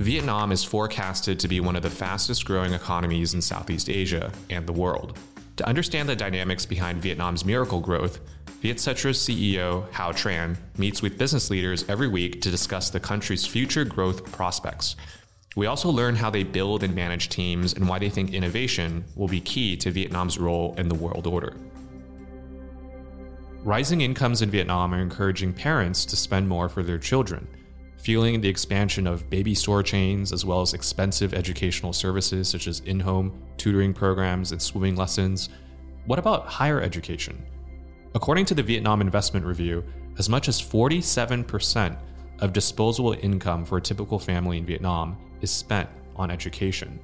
Vietnam is forecasted to be one of the fastest growing economies in Southeast Asia and the world. To understand the dynamics behind Vietnam's miracle growth, Vietcetera's CEO Hao Tran meets with business leaders every week to discuss the country's future growth prospects. We also learn how they build and manage teams and why they think innovation will be key to Vietnam's role in the world order. Rising incomes in Vietnam are encouraging parents to spend more for their children fueling the expansion of baby store chains as well as expensive educational services such as in home tutoring programs and swimming lessons. What about higher education? According to the Vietnam Investment Review, as much as 47% of disposable income for a typical family in Vietnam is spent on education.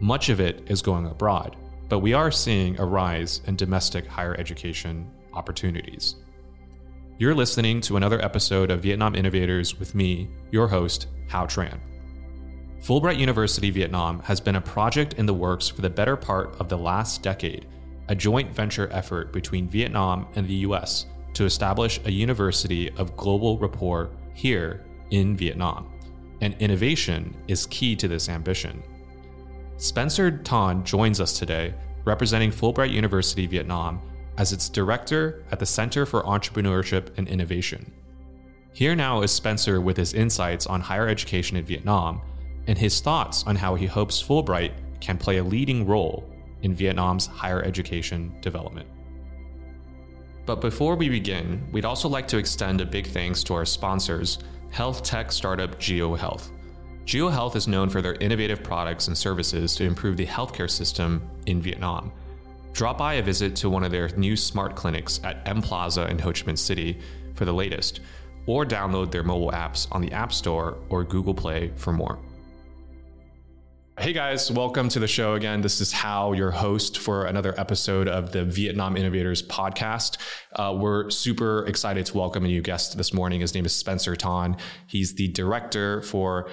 Much of it is going abroad, but we are seeing a rise in domestic higher education opportunities. You're listening to another episode of Vietnam Innovators with me, your host, Hao Tran. Fulbright University Vietnam has been a project in the works for the better part of the last decade, a joint venture effort between Vietnam and the US to establish a university of global rapport here in Vietnam. And innovation is key to this ambition. Spencer Tan joins us today, representing Fulbright University Vietnam as its director at the Center for Entrepreneurship and Innovation. Here now is Spencer with his insights on higher education in Vietnam and his thoughts on how he hopes Fulbright can play a leading role in Vietnam's higher education development. But before we begin, we'd also like to extend a big thanks to our sponsors, health tech startup Jio Health. GeoHealth is known for their innovative products and services to improve the healthcare system in Vietnam. Drop by a visit to one of their new smart clinics at M Plaza in Ho Chi Minh City for the latest, or download their mobile apps on the App Store or Google Play for more. Hey guys, welcome to the show again. This is Hao, your host for another episode of the Vietnam Innovators podcast. Uh, we're super excited to welcome a new guest this morning. His name is Spencer Tan. He's the director for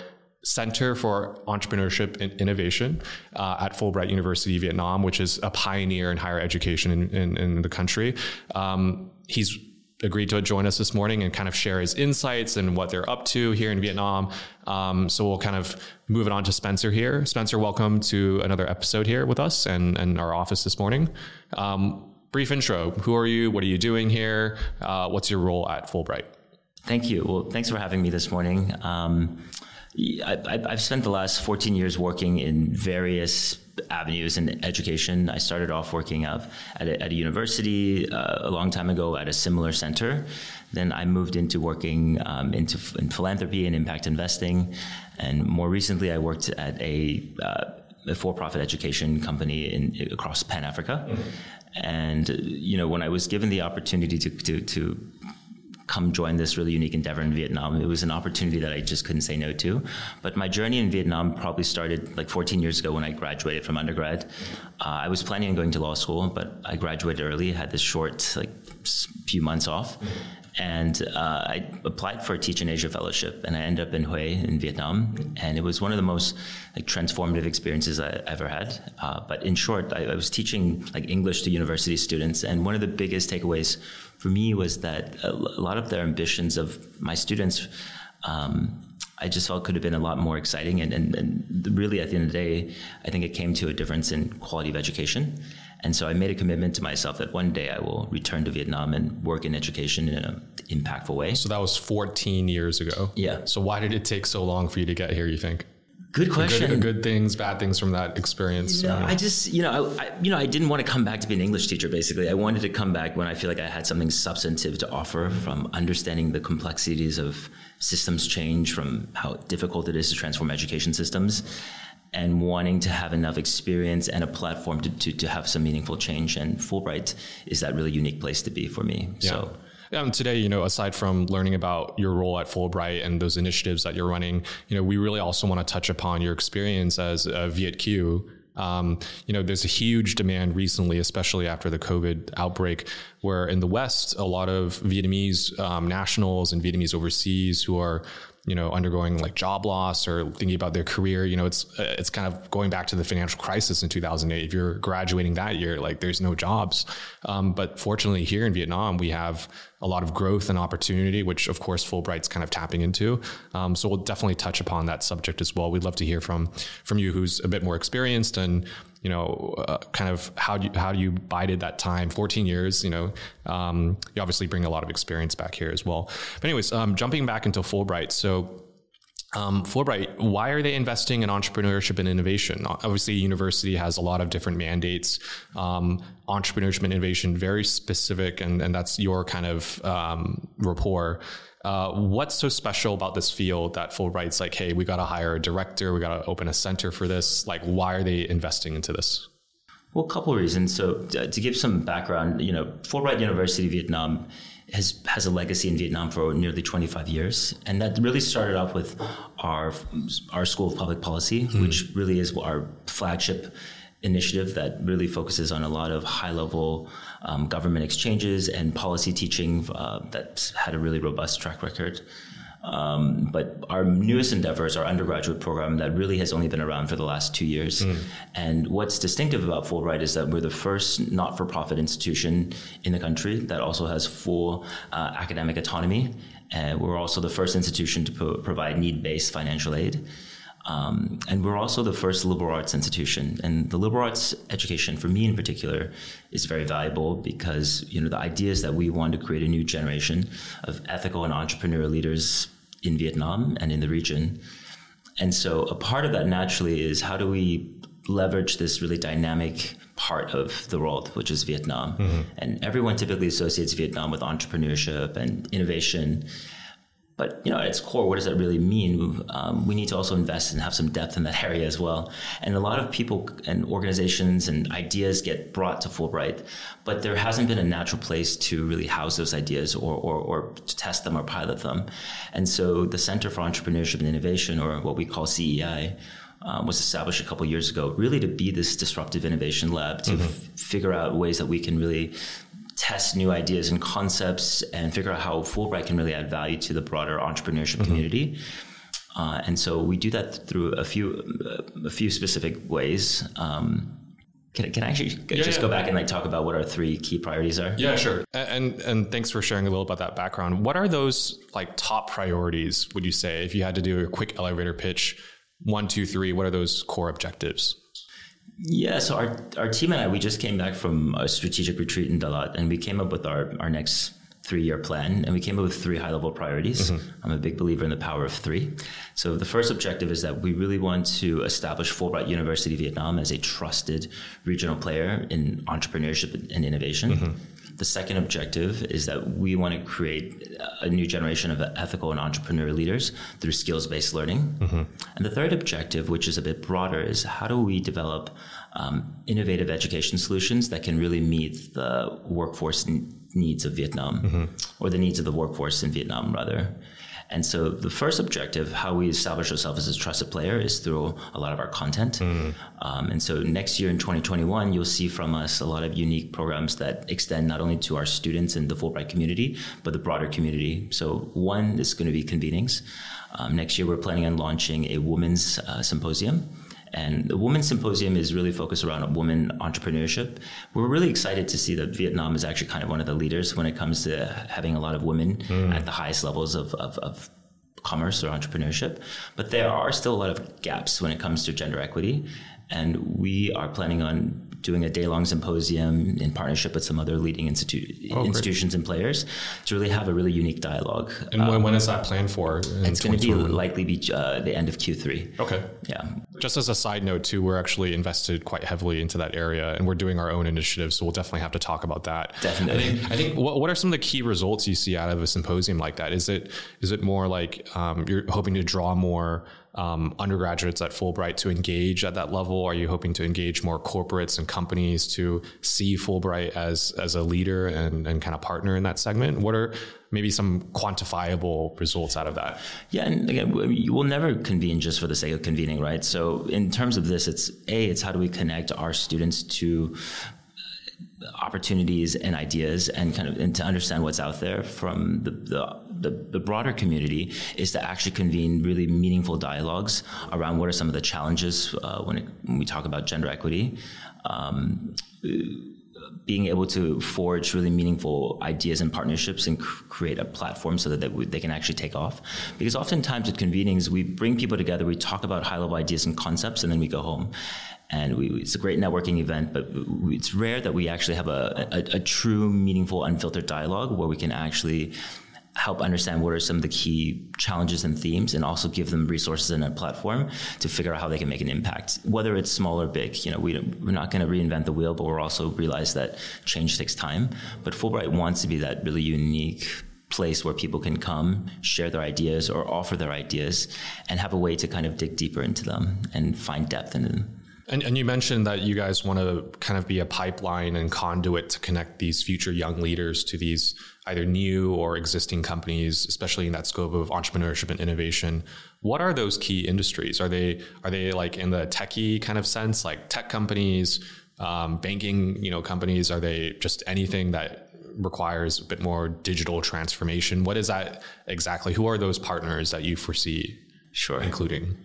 Center for Entrepreneurship and Innovation uh, at Fulbright University, Vietnam, which is a pioneer in higher education in, in, in the country. Um, he's agreed to join us this morning and kind of share his insights and what they're up to here in Vietnam. Um, so we'll kind of move it on to Spencer here. Spencer, welcome to another episode here with us and, and our office this morning. Um, brief intro. Who are you? What are you doing here? Uh, what's your role at Fulbright? Thank you. Well, thanks for having me this morning. Um, I, have spent the last 14 years working in various avenues in education. I started off working at a, at a university uh, a long time ago at a similar center. Then I moved into working um, into in philanthropy and impact investing, and more recently I worked at a, uh, a for-profit education company in across Pan Africa. Mm-hmm. And you know, when I was given the opportunity to, to, to come join this really unique endeavor in Vietnam. It was an opportunity that I just couldn't say no to. But my journey in Vietnam probably started like 14 years ago when I graduated from undergrad. Uh, I was planning on going to law school, but I graduated early, had this short, like, few months off. And uh, I applied for a Teach in Asia fellowship, and I ended up in Hue in Vietnam. And it was one of the most like transformative experiences I ever had. Uh, but in short, I, I was teaching like English to university students, and one of the biggest takeaways for me was that a lot of the ambitions of my students um, I just felt could have been a lot more exciting. And, and, and, really, at the end of the day, I think it came to a difference in quality of education. And so I made a commitment to myself that one day I will return to Vietnam and work in education in an impactful way. So that was 14 years ago. Yeah. So why did it take so long for you to get here, you think? Good question. Good, good, things, bad things from that experience. I just, you know, I, you know, I didn't want to come back to be an English teacher. Basically, I wanted to come back when I feel like I had something substantive to offer, from understanding the complexities of systems change, from how difficult it is to transform education systems, and wanting to have enough experience and a platform to, to, to have some meaningful change. And Fulbright is that really unique place to be for me. Yeah. So. Um, today, you know, aside from learning about your role at Fulbright and those initiatives that you're running, you know, we really also want to touch upon your experience as a Viet Kieu. Um, you know, there's a huge demand recently, especially after the COVID outbreak, where in the West, a lot of Vietnamese um, nationals and Vietnamese overseas who are you know undergoing like job loss or thinking about their career you know it's uh, it's kind of going back to the financial crisis in 2008 if you're graduating that year like there's no jobs um, but fortunately here in vietnam we have a lot of growth and opportunity which of course fulbright's kind of tapping into um, so we'll definitely touch upon that subject as well we'd love to hear from from you who's a bit more experienced and you know, uh, kind of how do you, how do you bided that time? 14 years, you know, um, you obviously bring a lot of experience back here as well. But anyways, um, jumping back into Fulbright. So um, Fulbright, why are they investing in entrepreneurship and innovation? Obviously, university has a lot of different mandates. Um, entrepreneurship and innovation, very specific, and, and that's your kind of um, rapport. Uh, what's so special about this field that Fulbright's like, hey, we got to hire a director, we got to open a center for this? Like, why are they investing into this? Well, a couple of reasons. So, uh, to give some background, you know, Fulbright University Vietnam has has a legacy in Vietnam for nearly 25 years, and that really started off with our our School of Public Policy, mm. which really is our flagship initiative that really focuses on a lot of high level um, government exchanges and policy teaching uh, that's had a really robust track record. Um, but our newest endeavor is our undergraduate program that really has only been around for the last two years. Mm. And what's distinctive about Fulbright is that we're the first not for profit institution in the country that also has full uh, academic autonomy. And we're also the first institution to pro- provide need based financial aid. Um, and we're also the first liberal arts institution. And the liberal arts education, for me in particular, is very valuable because you know the ideas that we want to create a new generation of ethical and entrepreneurial leaders in Vietnam and in the region. And so a part of that naturally is how do we leverage this really dynamic part of the world, which is Vietnam. Mm-hmm. And everyone typically associates Vietnam with entrepreneurship and innovation. But you know, at its core, what does that really mean? Um, we need to also invest and have some depth in that area as well. And a lot of people and organizations and ideas get brought to Fulbright, but there hasn't been a natural place to really house those ideas or, or, or to test them or pilot them. And so the Center for Entrepreneurship and Innovation, or what we call CEI, um, was established a couple years ago, really to be this disruptive innovation lab to mm-hmm. f- figure out ways that we can really test new ideas and concepts and figure out how Fulbright can really add value to the broader entrepreneurship mm-hmm. community. Uh, and so we do that through a few a few specific ways. Um, can, can I actually yeah, just yeah. go back and like talk about what our three key priorities are? Yeah, sure. And and thanks for sharing a little about that background. What are those like top priorities? Would you say if you had to do a quick elevator pitch, one, two, three? What are those core objectives? Yeah, so our, our team and I, we just came back from a strategic retreat in Dalat, and we came up with our, our next three year plan, and we came up with three high level priorities. Mm-hmm. I'm a big believer in the power of three. So the first objective is that we really want to establish Fulbright University Vietnam as a trusted regional player in entrepreneurship and innovation. Mm-hmm. The second objective is that we want to create a new generation of ethical and entrepreneurial leaders through skills based learning. Mm-hmm. And the third objective, which is a bit broader, is how do we develop um, innovative education solutions that can really meet the workforce needs of Vietnam mm-hmm. or the needs of the workforce in Vietnam, rather. And so the first objective, how we establish ourselves as a trusted player, is through a lot of our content. Mm. Um, and so next year in 2021, you'll see from us a lot of unique programs that extend not only to our students in the Fulbright community, but the broader community. So one is going to be convenings. Um, next year, we're planning on launching a women's uh, symposium. And the Women's Symposium is really focused around women entrepreneurship. We're really excited to see that Vietnam is actually kind of one of the leaders when it comes to having a lot of women mm. at the highest levels of, of, of commerce or entrepreneurship. But there are still a lot of gaps when it comes to gender equity. And we are planning on doing a day long symposium in partnership with some other leading institu- oh, institutions great. and players to really have a really unique dialogue. And um, when is that planned for? It's going to be likely be uh, the end of Q3. Okay. Yeah. Just as a side note, too, we're actually invested quite heavily into that area and we're doing our own initiatives. So we'll definitely have to talk about that. Definitely. I think, I think what, what are some of the key results you see out of a symposium like that? Is it, is it more like um, you're hoping to draw more um, undergraduates at Fulbright to engage at that level? Are you hoping to engage more corporates and companies to see Fulbright as as a leader and, and kind of partner in that segment? What are maybe some quantifiable results out of that? Yeah, and again, you will never convene just for the sake of convening, right? So in terms of this, it's a, it's how do we connect our students to opportunities and ideas and kind of and to understand what's out there from the, the, the, the, broader community is to actually convene really meaningful dialogues around what are some of the challenges uh, when, it, when we talk about gender equity. Um, being able to forge really meaningful ideas and partnerships and cr- create a platform so that they, they, can actually take off. Because oftentimes at convenings, we bring people together, we talk about high level ideas and concepts, and then we go home and we, it's a great networking event, but it's rare that we actually have a, a, a, true, meaningful, unfiltered dialogue where we can actually help understand what are some of the key challenges and themes and also give them resources and a platform to figure out how they can make an impact whether it's small or big you know we, we're not going to reinvent the wheel but we're also realize that change takes time but fulbright wants to be that really unique place where people can come, share their ideas or offer their ideas, and have a way to kind of dig deeper into them and find depth in them. And, and, you mentioned that you guys want to kind of be a pipeline and conduit to connect these future young leaders to these either new or existing companies, especially in that scope of entrepreneurship and innovation. What are those key industries? Are they are they like in the techie kind of sense, like tech companies, um, banking, you know, companies? Are they just anything that requires a bit more digital transformation? What is that exactly? Who are those partners that you foresee? Sure, including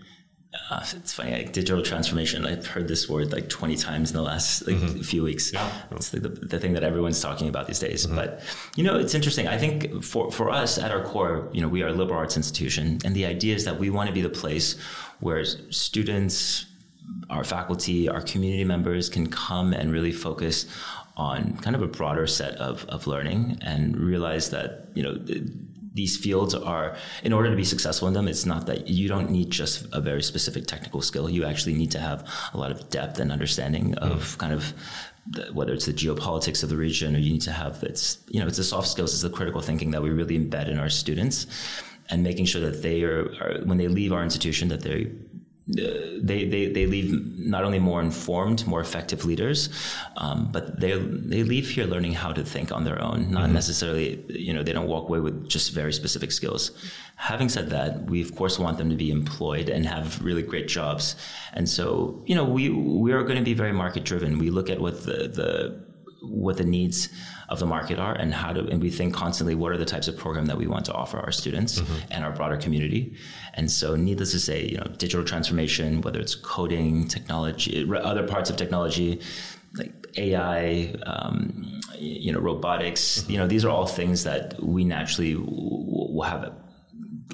uh, it's funny, like digital transformation. I've heard this word like 20 times in the last like, mm-hmm. few weeks. Yeah. It's like the, the, thing that everyone's talking about these days. Mm-hmm. But, you know, it's interesting. I think for, for us at our core, you know, we are a liberal arts institution. And the idea is that we want to be the place where students, our faculty, our community members can come and really focus on kind of a broader set of, of learning and realize that, you know, these fields are, in order to be successful in them, it's not that you don't need just a very specific technical skill. You actually need to have a lot of depth and understanding of mm. kind of the, whether it's the geopolitics of the region or you need to have it's you know it's the soft skills it's the critical thinking that we really embed in our students and making sure that they are, are when they leave our institution that they they, they, they leave not only more informed, more effective leaders, um, but they they leave here learning how to think on their own. Not mm-hmm. necessarily, you know, they don't walk away with just very specific skills. Having said that, we of course want them to be employed and have really great jobs. And so, you know, we we are going to be very market driven. We look at what the the what the needs of the market are and how to and we think constantly what are the types of program that we want to offer our students mm-hmm. and our broader community and so needless to say you know digital transformation whether it's coding technology other parts of technology like ai um, you know robotics mm-hmm. you know these are all things that we naturally will have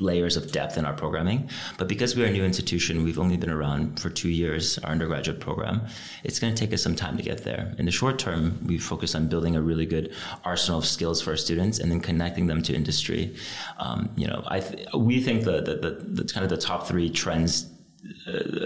layers of depth in our programming. But because we're a new institution, we've only been around for two years, our undergraduate program, it's going to take us some time to get there. In the short term, we focus on building a really good arsenal of skills for our students and then connecting them to industry. Um, you know, I th- we think the, the, the, the, kind of the top three trends uh,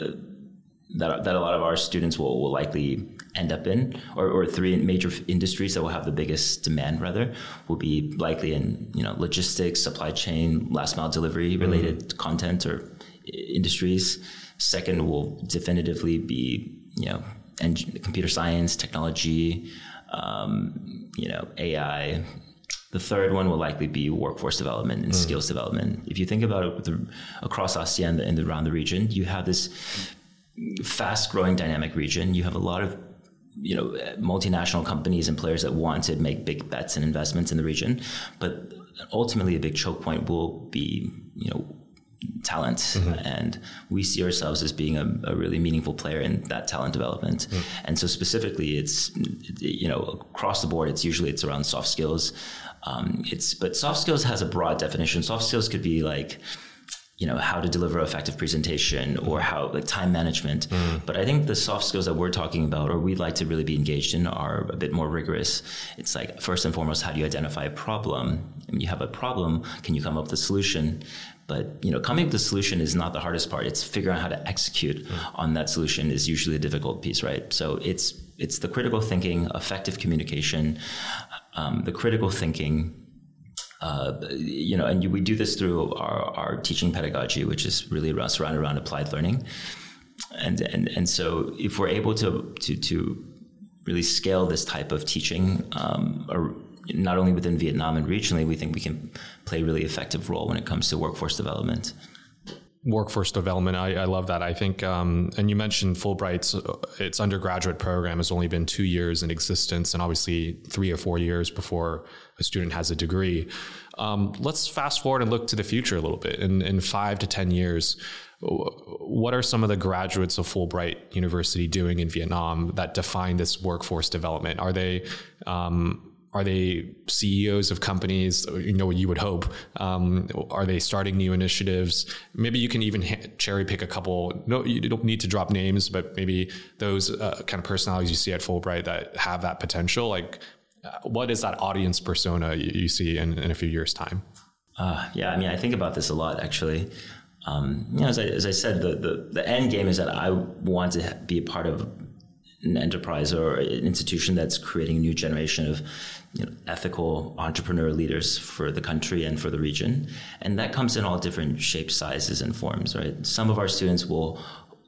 that, that a lot of our students will, will likely end up in, or, or three major industries that will have the biggest demand, rather, will be likely in you know logistics, supply chain, last mile delivery related mm-hmm. content or industries. Second will definitively be you know computer science, technology, um, you know AI. The third one will likely be workforce development and mm. skills development. If you think about it the, across ASEAN and around the region, you have this fast growing dynamic region. You have a lot of you know multinational companies and players that want to make big bets and investments in the region but ultimately a big choke point will be you know talent mm-hmm. and we see ourselves as being a, a, really meaningful player in that talent development mm. and so specifically it's you know across the board it's usually it's around soft skills um, it's but soft skills has a broad definition soft skills could be like you know how to deliver effective presentation or how like time management. Mm. but i think the soft skills that we're talking about or we'd like to really be engaged in are a bit more rigorous. It's like first and foremost how do you identify a problem? When you have a problem can you come up with a solution? But you know coming up with a solution is not the hardest part. It's figuring out how to execute mm. on that solution is usually a difficult piece right? So it's it's the critical thinking effective communication um, the critical thinking uh, you know, and we do this through our, our teaching pedagogy, which is really around, around applied learning. And, and, and so if we're able to, to, to really scale this type of teaching, um, or not only within Vietnam and regionally, we think we can play a really effective role when it comes to workforce development. workforce development. I, I, love that. I think, um, and you mentioned Fulbright's its undergraduate program has only been two years in existence, and obviously three or four years before a student has a degree. Um, let's fast forward and look to the future a little bit. In, in five to ten years, what are some of the graduates of Fulbright University doing in Vietnam that define this workforce development? Are they um, are they CEOs of companies? You know, what you would hope. Um, are they starting new initiatives? Maybe you can even ha- cherry pick a couple. No, you don't need to drop names, but maybe those uh, kind of personalities you see at Fulbright that have that potential. Like, what is that audience persona you, see in, in, a few years' time? Uh, yeah, I mean, I think about this a lot actually. Um, you know, as I, as I said, the, the, the end game is that I want to be a part of an enterprise or an institution that's creating a new generation of you know, ethical entrepreneur leaders for the country and for the region. And that comes in all different shapes, sizes, and forms, right? Some of our students will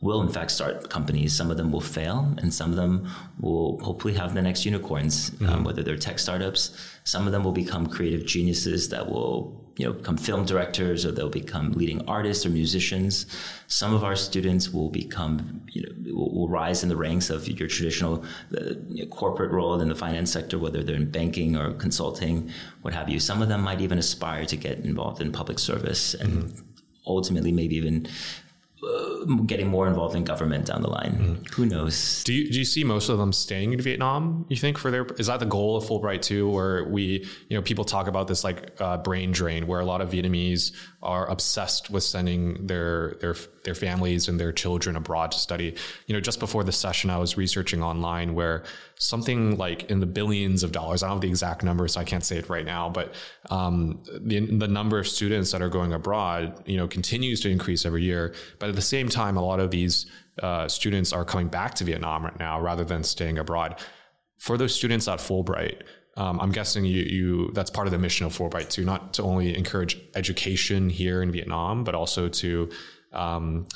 will in fact start companies. Some of them will fail, and some of them will hopefully have the next unicorns, um, mm-hmm. um, whether they're tech startups. Some of them will become creative geniuses that will you know, become film directors or they'll become leading artists or musicians. Some of our students will become, you know, will, will rise in the ranks of your traditional uh, you know, corporate role in the finance sector, whether they're in banking or consulting, what have you. Some of them might even aspire to get involved in public service and mm-hmm. ultimately maybe even getting more involved in government down the line. Mm. Who knows? Do you do you see most of them staying in Vietnam? You think for their is that the goal of Fulbright too, where we you know people talk about this like uh, brain drain, where a lot of Vietnamese are obsessed with sending their their their families and their children abroad to study. You know, just before the session, I was researching online where something like in the billions of dollars. I don't have the exact number, so I can't say it right now, but um, the the number of students that are going abroad, you know, continues to increase every year. But at the same time, a lot of these uh, students are coming back to Vietnam right now rather than staying abroad. For those students at Fulbright, um, I'm guessing you, you that's part of the mission of Fulbright too, not to only encourage education here in Vietnam, but also to um,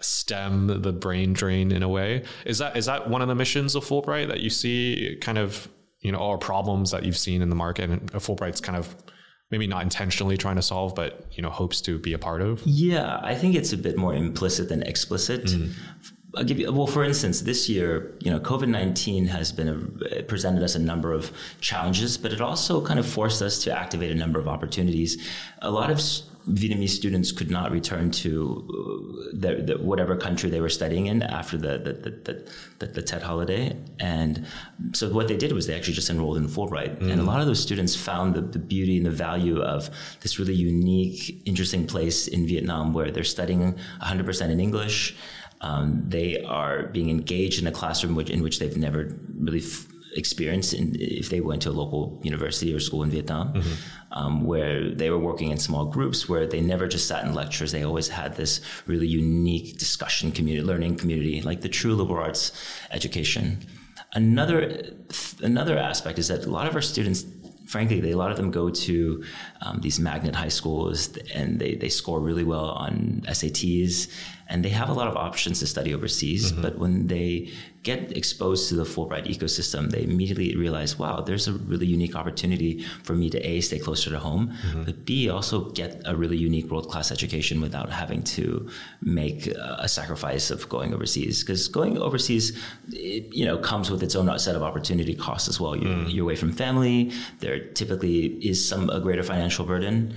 stem the brain drain in a way. Is that is that one of the missions of Fulbright that you see kind of you know all problems that you've seen in the market and Fulbright's kind of maybe not intentionally trying to solve, but you know hopes to be a part of? Yeah, I think it's a bit more implicit than explicit. Mm. I'll give you well. For instance, this year, you know, COVID nineteen has been a, presented us a number of challenges, but it also kind of forced us to activate a number of opportunities. A lot of Vietnamese students could not return to uh, their, their, whatever country they were studying in after the the, the, the, the, Tet holiday. And so what they did was they actually just enrolled in Fulbright. Mm. And a lot of those students found the, the beauty and the value of this really unique, interesting place in Vietnam where they're studying 100% in English. Um, they are being engaged in a classroom which, in which they've never really f- experienced in, if they went to a local university or school in Vietnam, mm-hmm. um, where they were working in small groups where they never just sat in lectures. They always had this really unique discussion community, learning community, like the true liberal arts education. Another another aspect is that a lot of our students frankly, they, a lot of them go to um, these magnet high schools and they, they score really well on SATs and they have a lot of options to study overseas. Mm-hmm. But when they get exposed to the Fulbright ecosystem, they immediately realize, wow, there's a really unique opportunity for me to A, stay closer to home, mm-hmm. but B, also get a really unique world class education without having to make a sacrifice of going overseas. Because going overseas, it, you know, comes with its own set of opportunity costs as well. You're, mm. you're away from family. There typically is some a greater financial burden.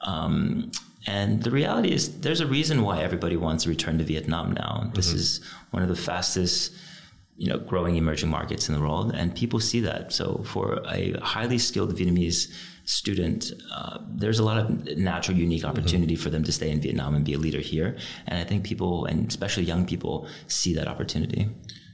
Um, and the reality is, there's a reason why everybody wants to return to Vietnam now. This mm-hmm. is one of the fastest you know, growing emerging markets in the world, and people see that. So for a highly skilled Vietnamese student, uh, there's a lot of natural, unique mm-hmm. opportunity mm-hmm. for them to stay in Vietnam and be a leader here. And I think people, and especially young people, see that opportunity.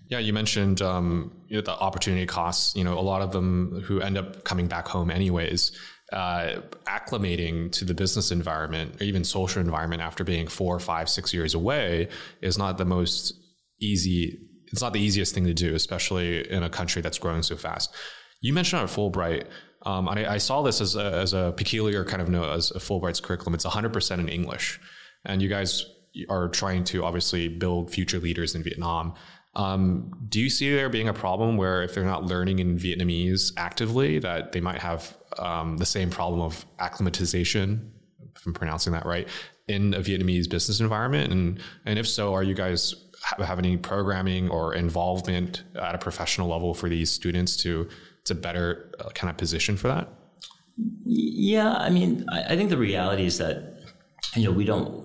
Yeah, you mentioned um, you know, the opportunity costs. You know, a lot of them who end up coming back home anyways. Uh, acclimating to the business environment or even social environment after being four, five, six years away is not the most easy it's not the easiest thing to do, especially in a country that's growing so fast. You mentioned on Fulbright, um, I, I, saw this as a, as a peculiar kind of note as a Fulbright's curriculum. It's 100% in English, and you guys are trying to obviously build future leaders in Vietnam. Um, do you see there being a problem where if they're not learning in Vietnamese actively, that they might have um, the same problem of acclimatization, if I'm pronouncing that right, in a Vietnamese business environment? And and if so, are you guys have any programming or involvement at a professional level for these students to to better uh, kind of position for that? Yeah, I mean, I, I think the reality is that you know we don't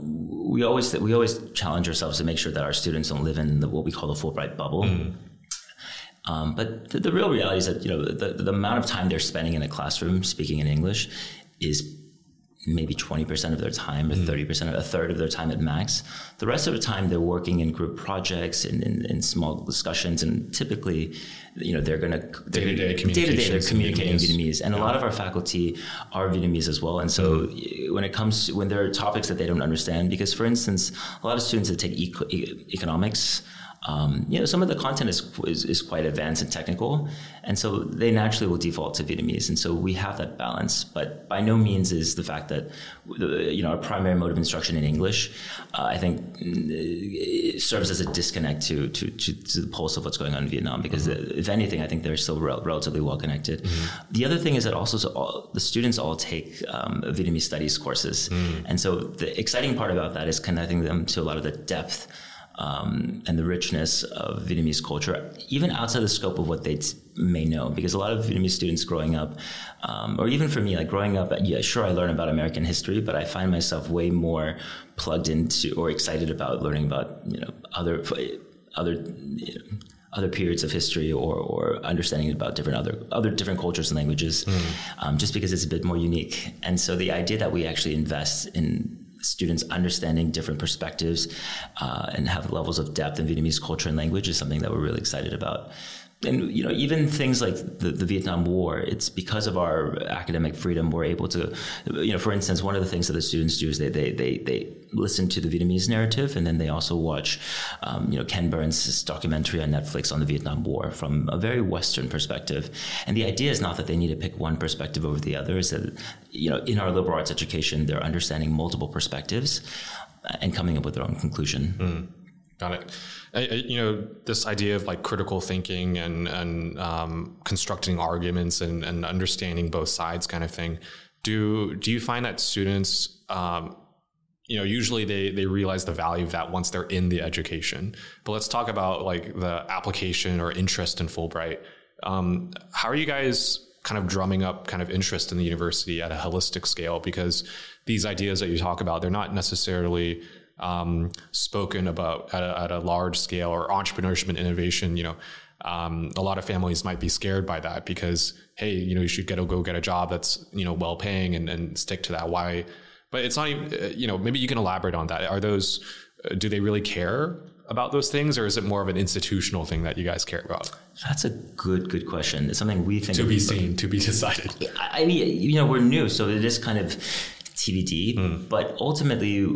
we always we always challenge ourselves to make sure that our students don't live in the, what we call the Fulbright bubble. Mm. Um, but the, the, real reality is that you know the, the amount of time they're spending in a classroom speaking in English is maybe 20% of their time or 30% mm. of a third of their time at max the rest of the time they're working in group projects and in, in, small discussions and typically you know they're going to day-to-day day-to-day they're communicating Vietnamese, Vietnamese. and yeah. a lot of our faculty are Vietnamese as well and so mm. when it comes when there are topics that they don't understand because for instance a lot of students that take eco- economics um, you know, some of the content is, is, is quite advanced and technical, and so they naturally will default to Vietnamese, and so we have that balance. But by no means is the fact that you know our primary mode of instruction in English, uh, I think, serves as a disconnect to, to, to to the pulse of what's going on in Vietnam. Because mm-hmm. if anything, I think they're still rel- relatively well connected. Mm-hmm. The other thing is that also so all, the students all take um, Vietnamese studies courses, mm-hmm. and so the exciting part about that is connecting them to a lot of the depth um, and the richness of Vietnamese culture, even outside the scope of what they may know. Because a lot of Vietnamese students growing up, um, or even for me, like growing up, yeah, sure, I learn about American history, but I find myself way more plugged into or excited about learning about you know other other. You know, other periods of history or, or understanding about different other other different cultures and languages, mm. um, just because it's a bit more unique. And so the idea that we actually invest in students understanding different perspectives uh, and have levels of depth in Vietnamese culture and language is something that we're really excited about and you know even things like the, the, Vietnam War, it's because of our academic freedom we're able to, you know, for instance, one of the things that the students do is they they they, they listen to the Vietnamese narrative, and then they also watch, um, you know, Ken Burns' documentary on Netflix on the Vietnam War from a very Western perspective. And the idea is not that they need to pick one perspective over the other; is that you know, in our liberal arts education, they're understanding multiple perspectives and coming up with their own conclusion. Mm. Got it. I, you know, this idea of like critical thinking and and um, constructing arguments and, and understanding both sides, kind of thing. Do do you find that students, um, you know, usually they they realize the value of that once they're in the education. But let's talk about like the application or interest in Fulbright. Um, how are you guys kind of drumming up kind of interest in the university at a holistic scale? Because these ideas that you talk about, they're not necessarily um, spoken about at a, at a, large scale or entrepreneurship and innovation, you know, um, a lot of families might be scared by that because, hey, you know, you should get a go get a job that's you know well paying and, and stick to that. Why? But it's not even, uh, you know, maybe you can elaborate on that. Are those, uh, do they really care about those things, or is it more of an institutional thing that you guys care about? That's a good, good question. It's something we think to be seen, to be decided. I mean, you know, we're new, so it is kind of TBD. Mm. But ultimately,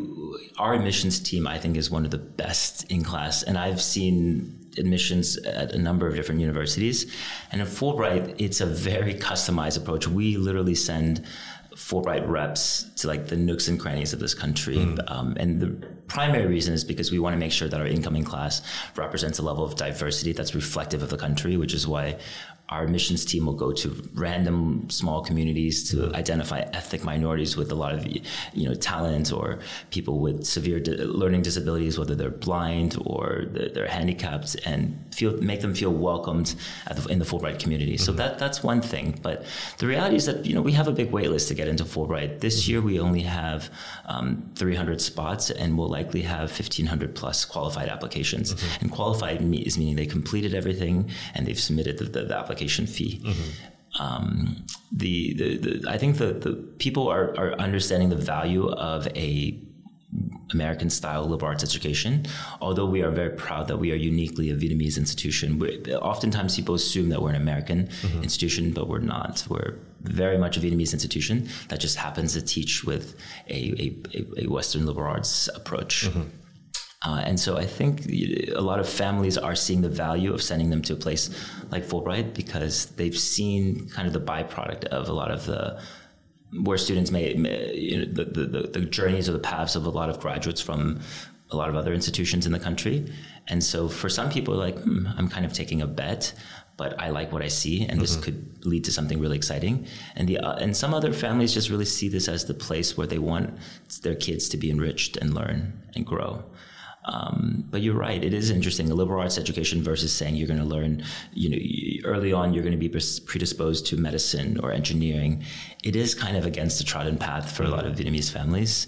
our admissions team, I think, is one of the best in class. And I've seen admissions at a number of different universities. And at Fulbright, it's a very customized approach. We literally send Fulbright reps to like the nooks and crannies of this country. Mm. Um, and the primary reason is because we want to make sure that our incoming class represents a level of diversity that's reflective of the country, which is why our admissions team will go to random small communities to mm-hmm. identify ethnic minorities with a lot of you know talent or people with severe di- learning disabilities whether they're blind or they're, they're, handicapped and feel make them feel welcomed the, in the Fulbright community mm-hmm. so that that's one thing but the reality is that you know we have a big wait list to get into Fulbright this mm-hmm. year we only have um, 300 spots and we'll likely have 1500 plus qualified applications mm-hmm. and qualified is meaning they completed everything and they've submitted the, the, the application application fee. Mm-hmm. Um, the, the, the, I think the, the people are, are understanding the value of a American style liberal arts education, although we are very proud that we are uniquely a Vietnamese institution. We're, oftentimes people assume that we're an American mm-hmm. institution, but we're not. We're very much a Vietnamese institution that just happens to teach with a, a, a Western liberal arts approach. Mm-hmm. Uh, and so I think a lot of families are seeing the value of sending them to a place like Fulbright because they've seen kind of the byproduct of a lot of the where students may, may you know, the, the, the journeys or the paths of a lot of graduates from a lot of other institutions in the country. And so for some people, like, hmm, I'm kind of taking a bet. but I like what I see, and this mm-hmm. could lead to something really exciting. And the uh, and some other families just really see this as the place where they want their kids to be enriched and learn and grow. Um, but you're right; it is interesting. A liberal arts education versus saying you're going to learn, you know, early on you're going to be predisposed to medicine or engineering. It is kind of against the trodden path for a lot of Vietnamese families.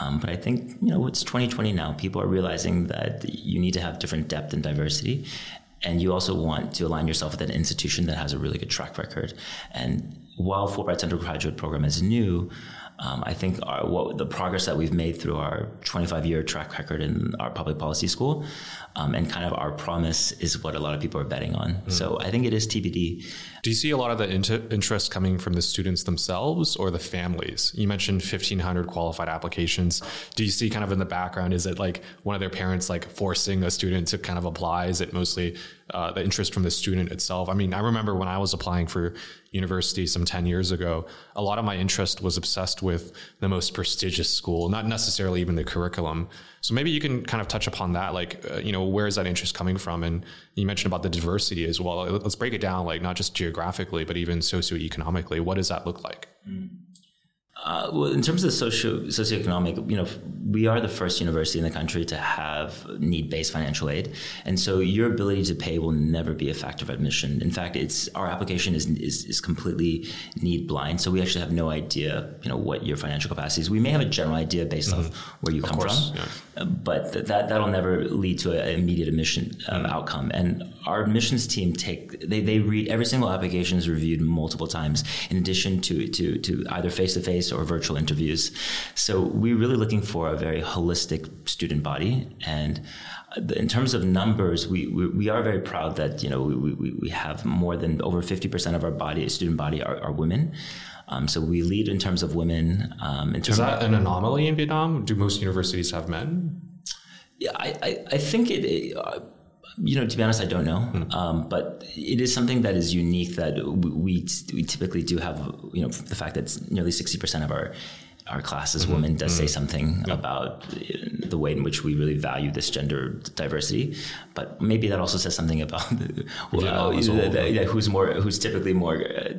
Um, but I think you know it's 2020 now. People are realizing that you need to have different depth and diversity, and you also want to align yourself with an institution that has a really good track record. And while Fulbright's undergraduate program is new, um, I think our, what, the progress that we've made through our 25 year track record in our public policy school um, and kind of our promise is what a lot of people are betting on. Mm. So I think it is TBD. Do you see a lot of the inter- interest coming from the students themselves or the families? You mentioned 1,500 qualified applications. Do you see kind of in the background, is it like one of their parents like forcing a student to kind of apply? Is it mostly uh, the interest from the student itself? I mean, I remember when I was applying for university some 10 years ago, a lot of my interest was obsessed with the most prestigious school, not necessarily even the curriculum. So maybe you can kind of touch upon that, like, uh, you know, where is that interest coming from? And you mentioned about the diversity as well. Let's break it down, like not just geographically, but even socioeconomically. What does that look like? Mm. Uh, well, in terms of socio socioeconomic, you know, we are the first university in the country to have need-based financial aid, and so your ability to pay will never be a factor of admission. In fact, it's our application is is, is completely need blind, so we actually have no idea, you know, what your financial capacity is. We may have a general idea based mm-hmm. off where you of come course, from, yeah. but th- that that'll never lead to an immediate admission um, mm-hmm. outcome. And our admissions team take they, they read every single application is reviewed multiple times, in addition to to to either face to face or virtual interviews. So we're really looking for a very holistic student body. And in terms of numbers, we, we, we are very proud that, you know, we, we, we have more than over 50% of our body, student body are, are women. Um, so we lead in terms of women. Um, in terms Is that of, an anomaly in Vietnam? Do most universities have men? Yeah, I, I, I think it, it uh, you know, to be honest, I don't know. Mm. Um, but it is something that is unique that we, we typically do have, you know, the fact that nearly 60% of our our class as mm-hmm. women does mm-hmm. say something yeah. about the way in which we really value this gender diversity. But maybe that also says something about the, well, uh, the, the, who's more who's typically more uh,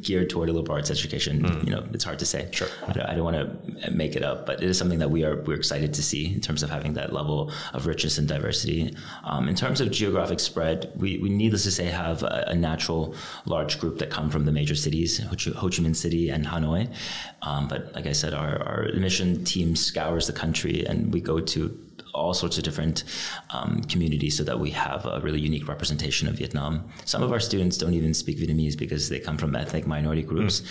geared toward a liberal arts education. Mm. You know, it's hard to say. Sure, I don't, don't, want to make it up, but it is something that we are we're excited to see in terms of having that level of richness and diversity. Um, in terms of geographic spread, we, we needless to say have a, a, natural large group that come from the major cities, Ho Chi Minh City and Hanoi. Um, but like I said, our, our admission team scours the country and we go to all sorts of different um, communities so that we have a really unique representation of Vietnam. Some of our students don't even speak Vietnamese because they come from ethnic minority groups. Mm.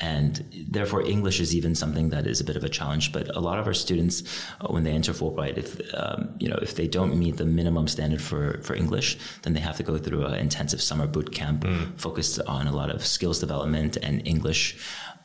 And therefore, English is even something that is a bit of a challenge. But a lot of our students, uh, when they enter Fulbright, if um, you know if they don't meet the minimum standard for, for English, then they have to go through an intensive summer boot camp mm. focused on a lot of skills development and English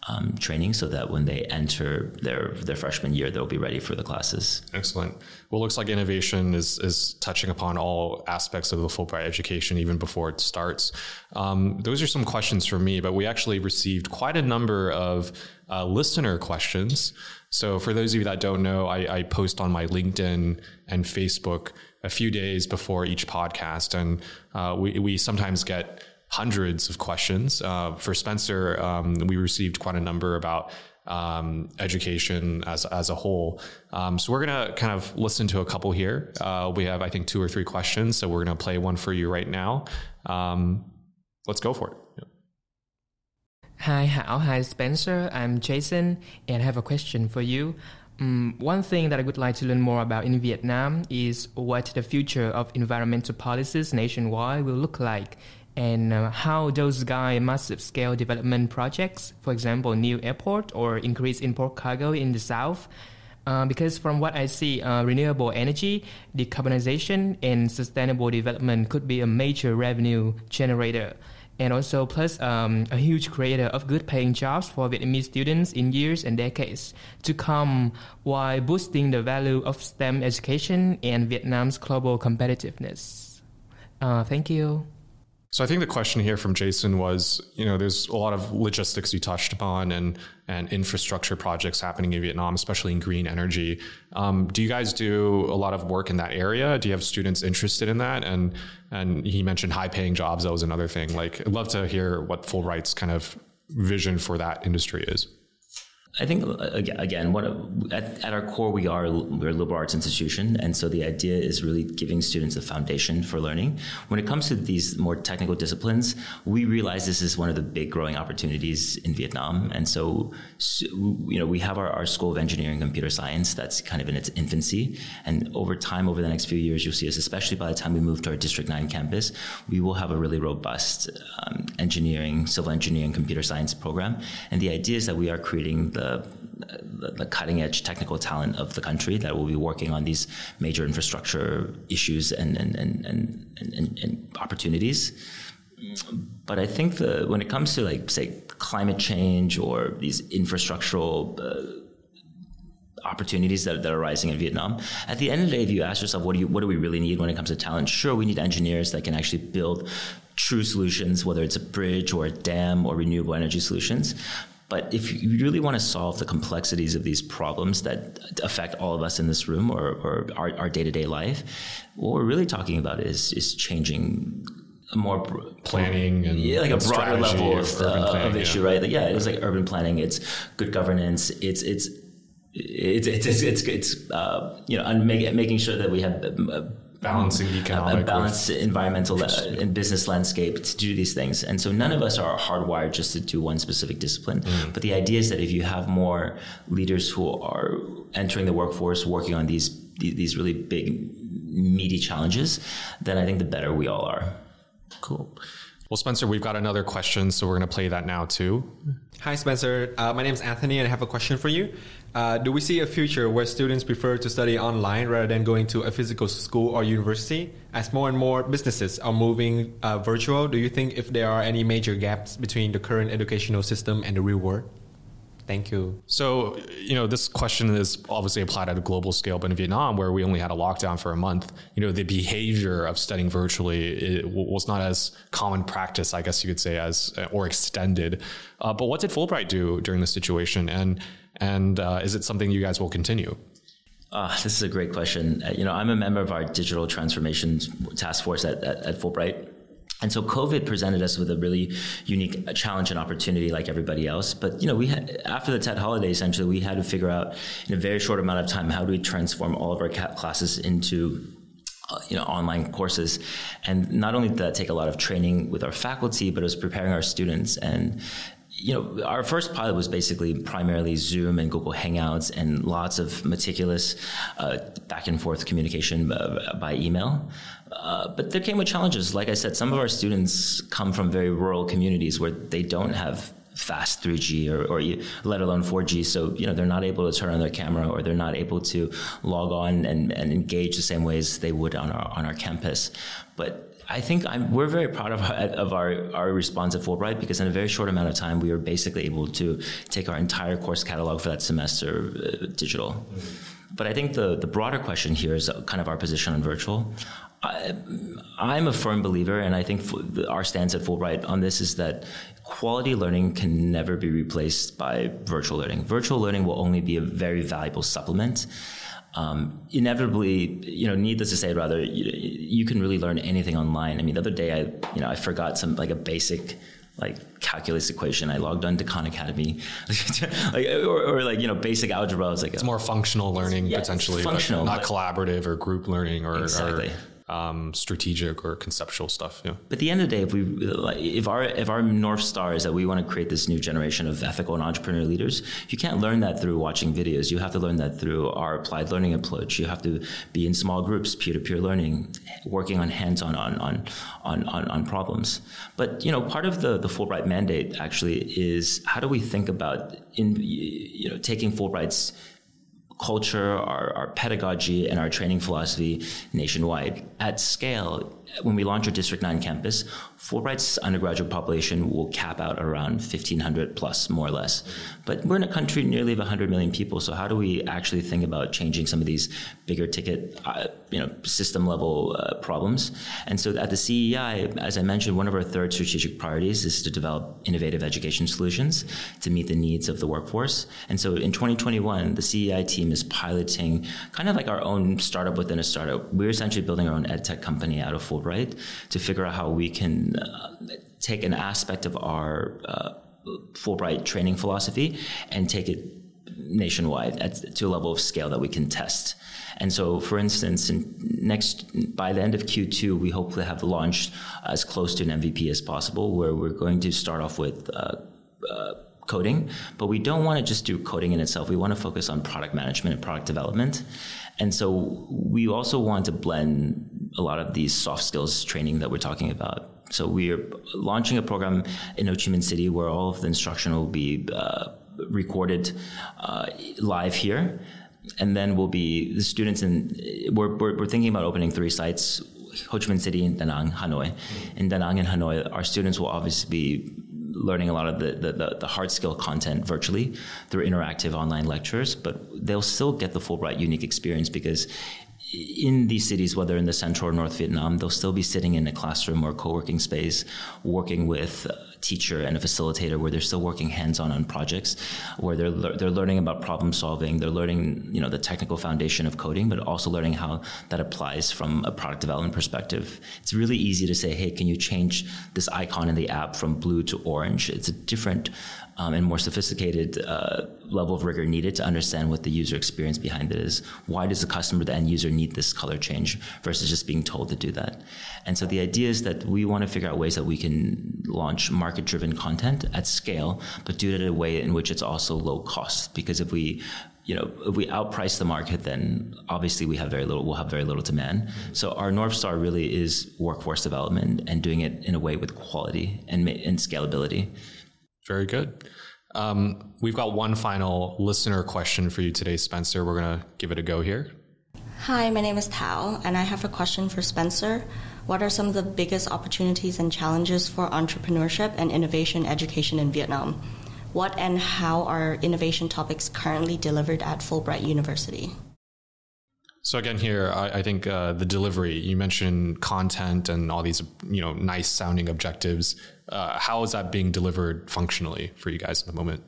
um, training so that when they enter their their freshman year, they'll be ready for the classes. Excellent. Well, it looks like innovation is is touching upon all aspects of the Fulbright education even before it starts. Um, those are some questions for me, but we actually received quite a number of uh, listener questions. So, for those of you that don't know, I, I post on my LinkedIn and Facebook a few days before each podcast, and uh, we we sometimes get hundreds of questions. Uh, for Spencer, um, we received quite a number about um, education as, as a whole. Um, so we're going to kind of listen to a couple here. Uh, we have, I think, two or three questions. So we're going to play one for you right now. Um, let's go for it. Yeah. Hi, Hao. Hi, Spencer. I'm Jason, and I have a question for you. Um, one thing that I would like to learn more about in Vietnam is what the future of environmental policies nationwide will look like and uh, how those guide massive scale development projects, for example, new airport or increase import cargo in the south. Uh, because from what I see, uh, renewable energy, decarbonization, and sustainable development could be a major revenue generator. And also, plus um, a huge creator of good paying jobs for Vietnamese students in years and decades to come while boosting the value of STEM education and Vietnam's global competitiveness. Uh, thank you. So I think the question here from Jason was, you know, there's a lot of logistics you touched upon and and infrastructure projects happening in Vietnam, especially in green energy. Um, do you guys do a lot of work in that area? Do you have students interested in that? And and he mentioned high paying jobs. That was another thing. Like, I'd love to hear what Fulbright's kind of vision for that industry is. I think again, what at, at, our core we are we're a liberal arts institution, and so the idea is really giving students a foundation for learning. When it comes to these more technical disciplines, we realize this is one of the big growing opportunities in Vietnam, and so, so you know we have our, our School of Engineering and Computer Science that's kind of in its infancy, and over time, over the next few years, you'll see us, especially by the time we move to our District Nine campus, we will have a really robust um, engineering, civil engineering, computer science program, and the idea is that we are creating the the, the, cutting edge technical talent of the country that will be working on these major infrastructure issues and, and, and, and, and, and opportunities. But I think the, when it comes to like say climate change or these infrastructural uh, opportunities that, that are rising in Vietnam. At the end of the day, if you ask yourself, what do you, what do we really need when it comes to talent? Sure, we need engineers that can actually build true solutions, whether it's a bridge or a dam or renewable energy solutions. But if you really want to solve the complexities of these problems that affect all of us in this room or, or our day to day life, what we're really talking about is, is changing more planning and yeah, like a broader level of, uh, planning, of issue, yeah. right? Like, yeah, it's like urban planning. It's good governance. It's it's it's it's it's, it's, it's uh, you know, making sure that we have uh, balancing the economic, a balanced environmental uh, and business landscape to do these things. And so none of us are hardwired just to do one specific discipline. Mm. But the idea is that if you have more leaders who are entering the workforce, working on these these really big, meaty challenges, then I think the better we all are. Cool. Well, Spencer, we've got another question, so we're going to play that now too. Hi, Spencer. Uh, my name is Anthony, and I have a question for you. Uh, do we see a future where students prefer to study online rather than going to a physical school or university? As more and more businesses are moving uh, virtual, do you think if there are any major gaps between the current educational system and the real world? Thank you. So, you know, this question is obviously applied at a global scale, but in Vietnam, where we only had a lockdown for a month, you know, the behavior of studying virtually was not as common practice, I guess you could say, as or extended. Uh, but what did Fulbright do during this situation? And and uh, is it something you guys will continue? Uh, this is a great question. Uh, you know, I'm a member of our digital transformation task force at, at, at Fulbright. And so COVID presented us with a really unique challenge and opportunity like everybody else. But, you know, we had, after the Tet holiday, essentially, we had to figure out in a very short amount of time, how do we transform all of our classes into uh, you know online courses and not only did that take a lot of training with our faculty but it was preparing our students and you know, our first pilot was basically primarily Zoom and Google Hangouts and lots of meticulous uh, back and forth communication uh, by email. Uh, but there came with challenges. Like I said, some of our students come from very rural communities where they don't have fast 3G or, or, let alone 4G. So, you know, they're not able to turn on their camera or they're not able to log on and, and engage the same ways they would on our, on our campus. But I think I'm, we're very proud of, our, of our, our response at Fulbright because in a very short amount of time, we were basically able to take our entire course catalog for that semester uh, digital. Mm-hmm. But I think the, the broader question here is kind of our position on virtual. I, I'm a firm believer, and I think our stance at Fulbright on this is that quality learning can never be replaced by virtual learning. Virtual learning will only be a very valuable supplement um, inevitably, you know, needless to say, rather, you, you, can really learn anything online. I mean, the other day, I, you know, I forgot some like a basic like calculus equation. I logged on to Khan Academy, like, or, or, like you know, basic algebra. I was like, it's a, more functional learning yeah, potentially, functional, not collaborative or group learning or, exactly. or um, strategic or conceptual stuff. Yeah. But at the end of the day, if we if our if our north star is that we want to create this new generation of ethical and entrepreneurial leaders, you can't learn that through watching videos. You have to learn that through our applied learning approach. You have to be in small groups, peer to peer learning, working on hands on on on on on problems. But you know, part of the the Fulbright mandate actually is how do we think about in you know taking Fulbright's culture, our, our pedagogy, and our training philosophy nationwide. At scale, when we launch our District 9 campus, Fulbright's undergraduate population will cap out around 1,500 plus, more or less. But we're in a country nearly of 100 million people, so how do we actually think about changing some of these bigger ticket, uh, you know, system level uh, problems? And so at the CEI, as I mentioned, one of our third strategic priorities is to develop innovative education solutions to meet the needs of the workforce. And so in 2021, the CEI team is piloting kind of like our own startup within a startup. We're essentially building our own ed tech company out of Fulbright right? To figure out how we can uh, take an aspect of our uh, Fulbright training philosophy and take it nationwide at, to a level of scale that we can test. And so, for instance, next by the end of Q2, we hope to have launched as close to an MVP as possible, where we're going to start off with. Uh, uh, coding, but we don't want to just do coding in itself. We want to focus on product management and product development. And so we also want to blend a lot of these soft skills training that we're talking about. So we are launching a program in Ho Chi Minh City where all of the instruction will be uh, recorded uh, live here. And then we'll be the students in, we're, we're, we're thinking about opening three sites Ho Chi Minh City, Da Nang, Hanoi. In Da Nang and Hanoi, our students will obviously be learning a lot of the, the, the, hard skill content virtually through interactive online lectures, but they'll still get the Fulbright unique experience because in these cities, whether in the central or North Vietnam, they'll still be sitting in a classroom or co-working space, working with a teacher and a facilitator where they're still working hands-on on projects where they're they're learning about problem solving they're learning you know the technical foundation of coding but also learning how that applies from a product development perspective. It's really easy to say hey can you change this icon in the app from blue to orange? It's a different um, and more sophisticated uh, level of rigor needed to understand what the user experience behind it is. Why does the customer, the end user, need this color change versus just being told to do that? And so the idea is that we want to figure out ways that we can launch market driven content at scale, but do it in a way in which it's also low cost. Because if we you know, if we outprice the market, then obviously we have very little. We'll have very little demand. So our north star really is workforce development and doing it in a way with quality and, and scalability. Very good. Um, we've got one final listener question for you today, Spencer. We're going to give it a go here. Hi, my name is Tao, and I have a question for Spencer. What are some of the biggest opportunities and challenges for entrepreneurship and innovation education in Vietnam? What and how are innovation topics currently delivered at Fulbright University? So again, here I, I think uh, the delivery. You mentioned content and all these, you know, nice sounding objectives. Uh, how is that being delivered functionally for you guys at the moment?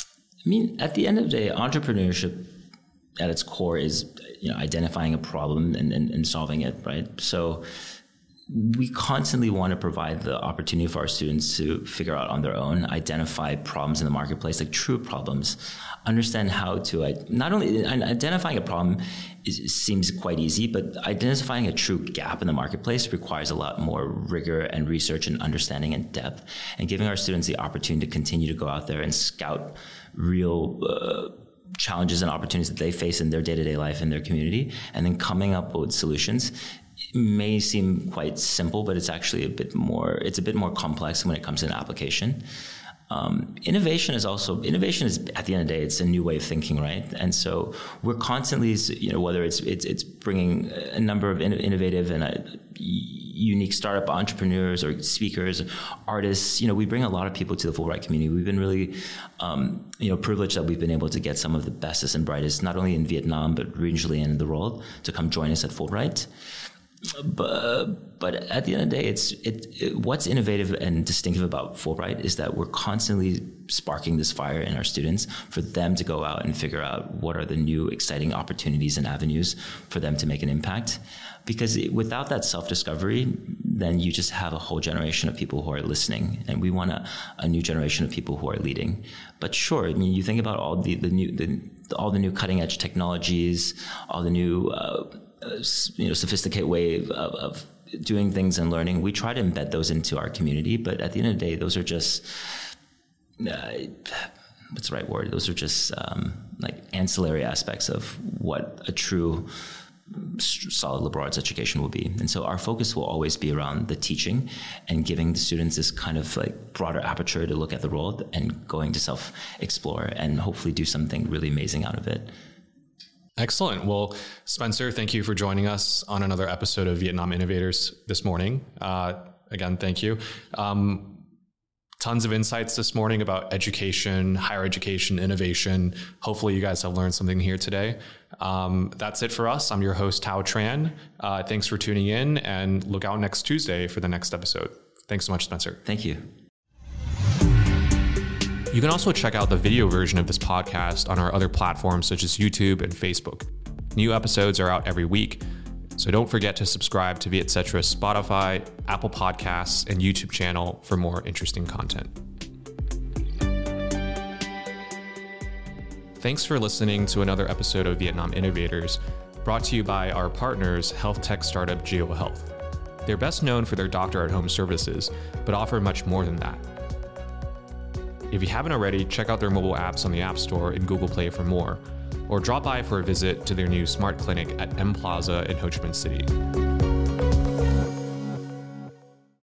I mean, at the end of the day, entrepreneurship at its core is you know identifying a problem and, and, and solving it, right? So we constantly want to provide the opportunity for our students to figure out on their own, identify problems in the marketplace, like true problems, understand how to not only identifying a problem is, seems quite easy, but identifying a true gap in the marketplace requires a lot more rigor and research and understanding and depth, and giving our students the opportunity to continue to go out there and scout real. Uh, challenges and opportunities that they face in their day-to-day life in their community and then coming up with solutions may seem quite simple, but it's actually a bit more. It's a bit more complex when it comes to an application. Um, innovation is also innovation is at the end of the day it's a new way of thinking right? And so we're constantly you know whether it's it's, it's bringing a number of innovative and uh, unique startup entrepreneurs or speakers artists you know we bring a lot of people to the Fulbright community. We've been really um, you know privileged that we've been able to get some of the bestest and brightest not only in Vietnam but regionally and in the world to come join us at Fulbright but, but at the end of the day, it's it, it, what's innovative and distinctive about Fulbright is that we're constantly sparking this fire in our students for them to go out and figure out what are the new exciting opportunities and avenues for them to make an impact. Because without that self discovery, then you just have a whole generation of people who are listening, and we want a, a new generation of people who are leading. But sure, I mean, you think about all the, the new the, all the new cutting edge technologies, all the new uh, you know sophisticated way of, of, doing things and learning. We try to embed those into our community, but at the end of the day, those are just uh, what's the right word? Those are just um, like ancillary aspects of what a true solid liberal arts education will be. And so our focus will always be around the teaching and giving the students this kind of like broader aperture to look at the world and going to self explore and hopefully do something really amazing out of it. Excellent. Well, Spencer, thank you for joining us on another episode of Vietnam Innovators this morning. Uh, again, thank you. Um, tons of insights this morning about education, higher education, innovation. Hopefully, you guys have learned something here today. Um, that's it for us. I'm your host, Tao Tran. Uh, thanks for tuning in and look out next Tuesday for the next episode. Thanks so much, Spencer. Thank you. You can also check out the video version of this podcast on our other platforms such as YouTube and Facebook. New episodes are out every week, so don't forget to subscribe to Vietcetera's Spotify, Apple Podcasts, and YouTube channel for more interesting content. Thanks for listening to another episode of Vietnam Innovators, brought to you by our partners, health tech startup Jio Health. They're best known for their doctor at home services, but offer much more than that. If you haven't already, check out their mobile apps on the App Store and Google Play for more, or drop by for a visit to their new smart clinic at M Plaza in Ho Chi Minh City.